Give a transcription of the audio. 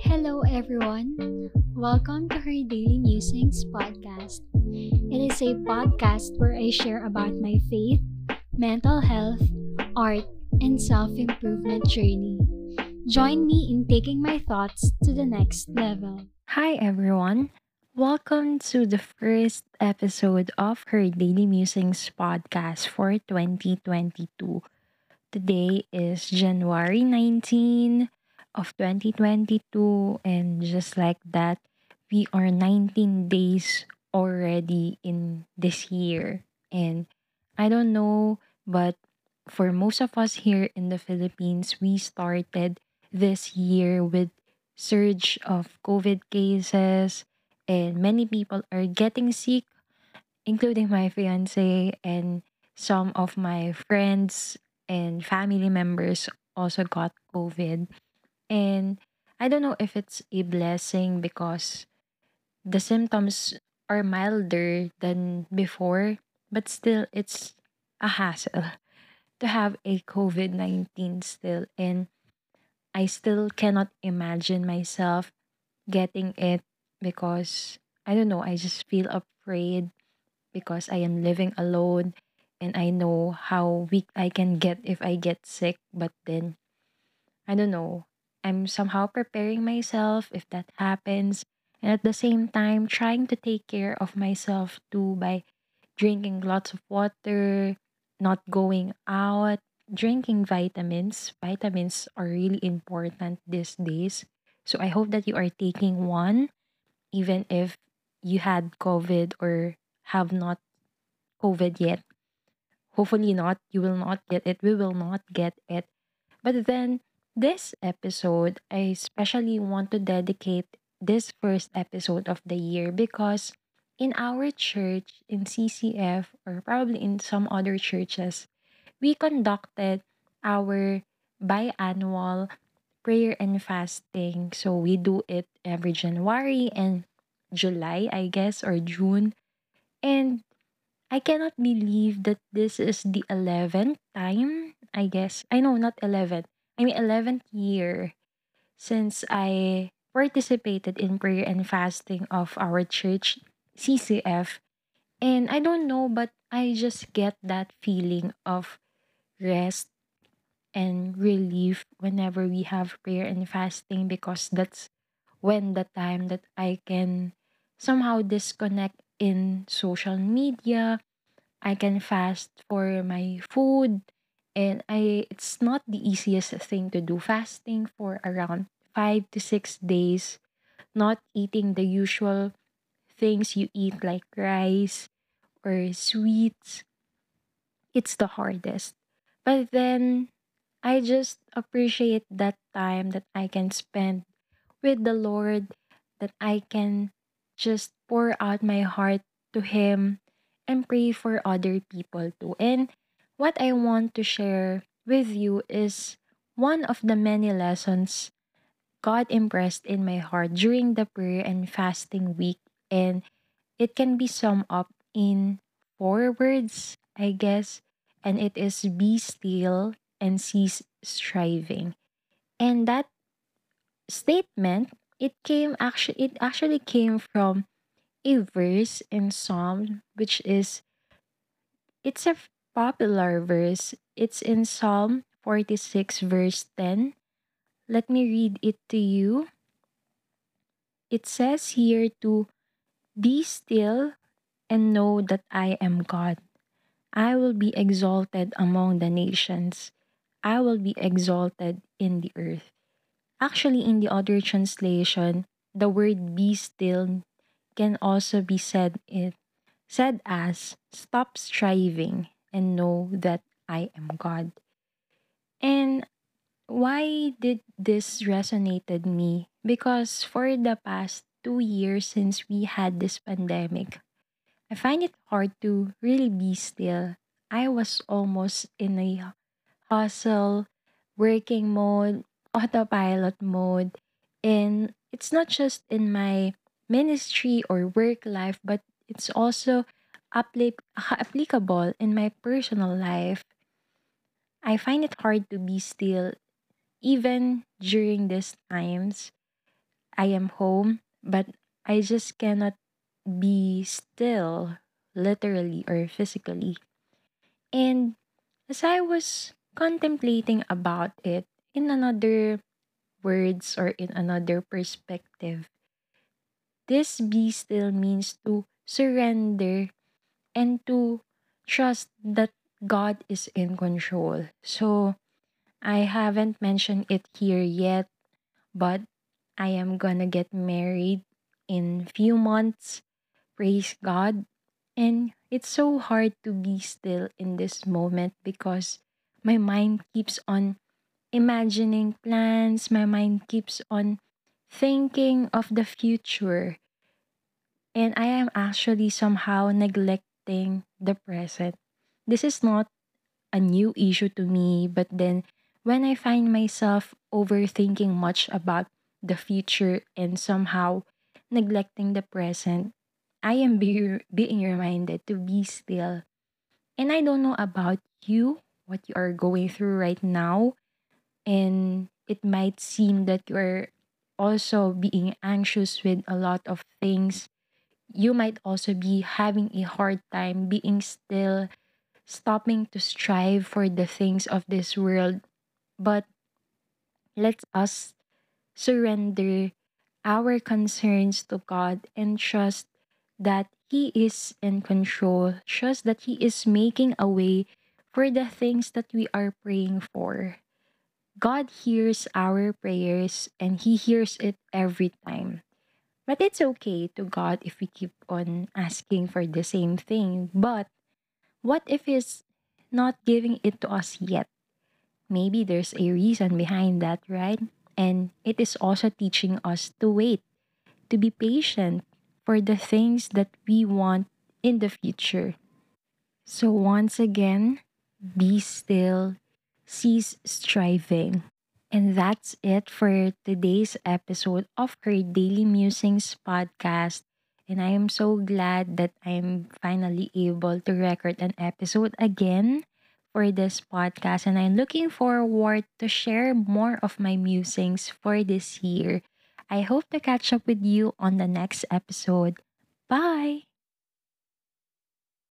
Hello, everyone. Welcome to her Daily Musings podcast. It is a podcast where I share about my faith, mental health, art, and self improvement journey. Join me in taking my thoughts to the next level. Hi, everyone. Welcome to the first episode of her Daily Musings podcast for 2022. Today is January 19 of 2022, and just like that, we are 19 days already in this year. And I don't know, but for most of us here in the Philippines, we started this year with surge of COVID cases and many people are getting sick, including my fiance and some of my friends and family members also got COVID. And I don't know if it's a blessing because the symptoms are milder than before, but still it's a hassle to have a COVID 19 still. And I still cannot imagine myself getting it because I don't know, I just feel afraid because I am living alone and I know how weak I can get if I get sick. But then, I don't know, I'm somehow preparing myself if that happens. And at the same time, trying to take care of myself too by drinking lots of water, not going out, drinking vitamins. Vitamins are really important these days. So I hope that you are taking one, even if you had COVID or have not COVID yet. Hopefully not. You will not get it. We will not get it. But then, this episode, I especially want to dedicate this first episode of the year because in our church, in CCF, or probably in some other churches, we conducted our biannual prayer and fasting. So we do it every January and July, I guess, or June. And I cannot believe that this is the 11th time, I guess. I know, not 11th. I mean, 11th year since I participated in prayer and fasting of our church, CCF. And I don't know, but I just get that feeling of rest and relief whenever we have prayer and fasting because that's when the time that I can somehow disconnect in social media. I can fast for my food and I it's not the easiest thing to do fasting for around 5 to 6 days not eating the usual things you eat like rice or sweets. It's the hardest. But then I just appreciate that time that I can spend with the Lord, that I can just pour out my heart to Him and pray for other people too. And what I want to share with you is one of the many lessons God impressed in my heart during the prayer and fasting week. And it can be summed up in four words, I guess. And it is be still and cease striving. And that statement, it came actually it actually came from a verse in Psalm which is it's a popular verse. It's in Psalm 46 verse 10. Let me read it to you. It says here to be still and know that I am God. I will be exalted among the nations. I will be exalted in the earth. Actually, in the other translation, the word be still can also be said it said as stop striving and know that I am God. And why did this resonated me? Because for the past two years since we had this pandemic, I find it hard to really be still. I was almost in a hustle, working mode, autopilot mode. And it's not just in my ministry or work life, but it's also appli- applicable in my personal life. I find it hard to be still even during these times. I am home, but I just cannot be still, literally or physically. And as I was contemplating about it in another words or in another perspective, this be still means to surrender and to trust that God is in control. So I haven't mentioned it here yet, but I am gonna get married in few months. Praise God. And it's so hard to be still in this moment because my mind keeps on imagining plans, my mind keeps on thinking of the future. And I am actually somehow neglecting the present. This is not a new issue to me, but then when I find myself overthinking much about the future and somehow neglecting the present, I am be- being reminded to be still. And I don't know about you, what you are going through right now, and it might seem that you're also being anxious with a lot of things. You might also be having a hard time being still, stopping to strive for the things of this world. But let us surrender our concerns to God and trust that He is in control, trust that He is making a way for the things that we are praying for. God hears our prayers and He hears it every time. But it's okay to God if we keep on asking for the same thing. But what if He's not giving it to us yet? Maybe there's a reason behind that, right? And it is also teaching us to wait, to be patient for the things that we want in the future. So, once again, be still, cease striving. And that's it for today's episode of her Daily Musings podcast. And I am so glad that I'm finally able to record an episode again for this podcast. And I'm looking forward to share more of my musings for this year. I hope to catch up with you on the next episode. Bye!